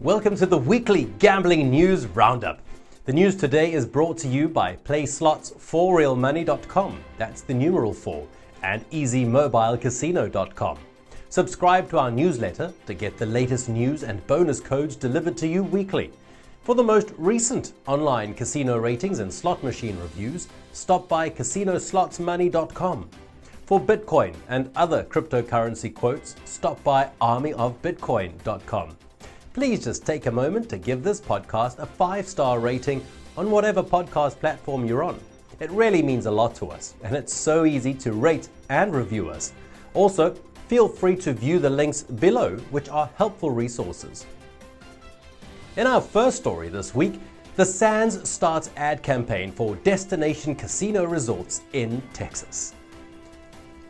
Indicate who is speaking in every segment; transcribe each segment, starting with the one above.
Speaker 1: Welcome to the weekly gambling news roundup. The news today is brought to you by PlaySlots4RealMoney.com. That's the numeral 4 and EasyMobileCasino.com. Subscribe to our newsletter to get the latest news and bonus codes delivered to you weekly. For the most recent online casino ratings and slot machine reviews, stop by CasinoSlotsMoney.com. For Bitcoin and other cryptocurrency quotes, stop by ArmyOfBitcoin.com. Please just take a moment to give this podcast a five star rating on whatever podcast platform you're on. It really means a lot to us, and it's so easy to rate and review us. Also, feel free to view the links below, which are helpful resources. In our first story this week, the Sands starts ad campaign for destination casino resorts in Texas.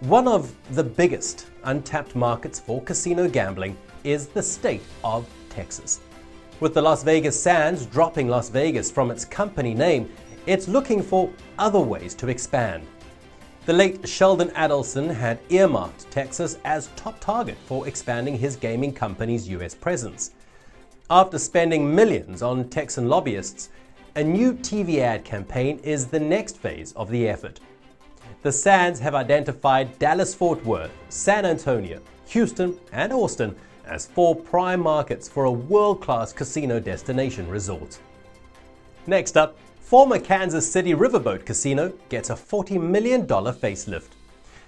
Speaker 1: One of the biggest untapped markets for casino gambling is the state of Texas. With the Las Vegas Sands dropping Las Vegas from its company name, it's looking for other ways to expand. The late Sheldon Adelson had earmarked Texas as top target for expanding his gaming company's US presence. After spending millions on Texan lobbyists, a new TV ad campaign is the next phase of the effort the Sands have identified Dallas Fort Worth, San Antonio, Houston, and Austin as four prime markets for a world class casino destination resort. Next up, former Kansas City Riverboat Casino gets a $40 million facelift.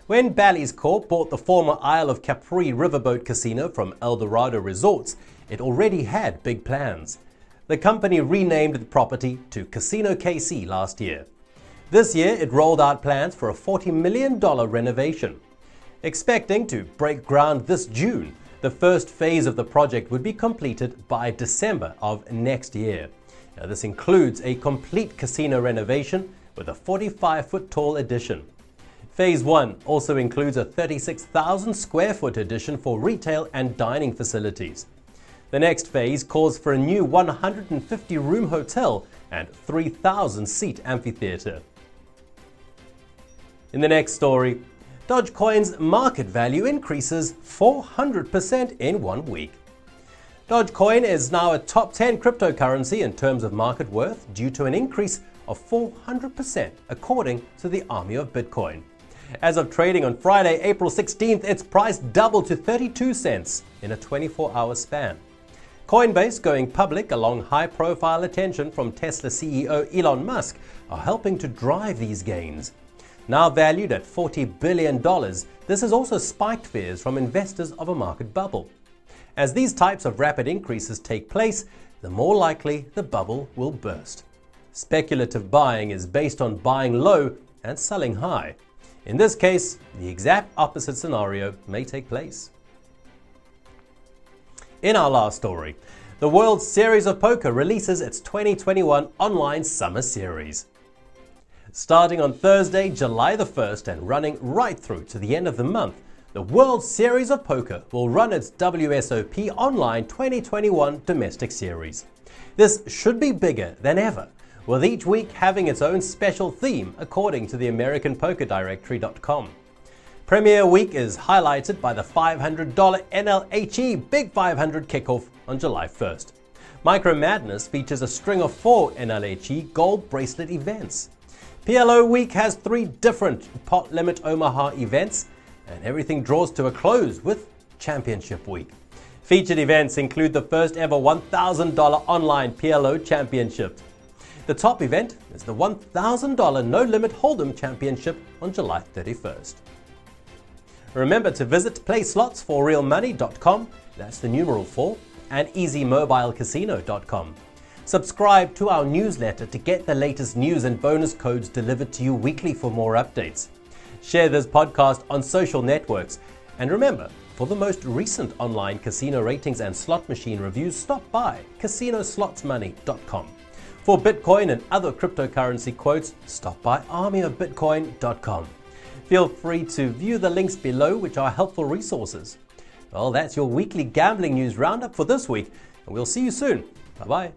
Speaker 1: When Bally's Corp bought the former Isle of Capri Riverboat Casino from Eldorado Resorts, it already had big plans. The company renamed the property to Casino KC last year. This year, it rolled out plans for a $40 million renovation. Expecting to break ground this June, the first phase of the project would be completed by December of next year. Now, this includes a complete casino renovation with a 45 foot tall addition. Phase 1 also includes a 36,000 square foot addition for retail and dining facilities. The next phase calls for a new 150 room hotel and 3,000 seat amphitheater. In the next story, Dogecoin's market value increases 400% in one week. Dogecoin is now a top 10 cryptocurrency in terms of market worth due to an increase of 400%, according to the Army of Bitcoin. As of trading on Friday, April 16th, its price doubled to 32 cents in a 24 hour span. Coinbase going public along high profile attention from Tesla CEO Elon Musk are helping to drive these gains. Now valued at $40 billion, this has also spiked fears from investors of a market bubble. As these types of rapid increases take place, the more likely the bubble will burst. Speculative buying is based on buying low and selling high. In this case, the exact opposite scenario may take place. In our last story, the World Series of Poker releases its 2021 online summer series. Starting on Thursday, July the 1st, and running right through to the end of the month, the World Series of Poker will run its WSOP Online 2021 domestic series. This should be bigger than ever, with each week having its own special theme according to the AmericanPokerDirectory.com. Premier Week is highlighted by the $500 NLHE Big 500 kickoff on July 1st. Micro Madness features a string of four NLHE gold bracelet events. PLO Week has three different pot limit Omaha events, and everything draws to a close with Championship Week. Featured events include the first ever $1,000 online PLO Championship. The top event is the $1,000 No Limit Hold'em Championship on July 31st. Remember to visit playslots4realmoney.com, that's the numeral 4, and easymobilecasino.com. Subscribe to our newsletter to get the latest news and bonus codes delivered to you weekly for more updates. Share this podcast on social networks. And remember, for the most recent online casino ratings and slot machine reviews, stop by CasinoSlotsMoney.com. For Bitcoin and other cryptocurrency quotes, stop by ArmyOfBitcoin.com. Feel free to view the links below, which are helpful resources. Well, that's your weekly gambling news roundup for this week, and we'll see you soon. Bye bye.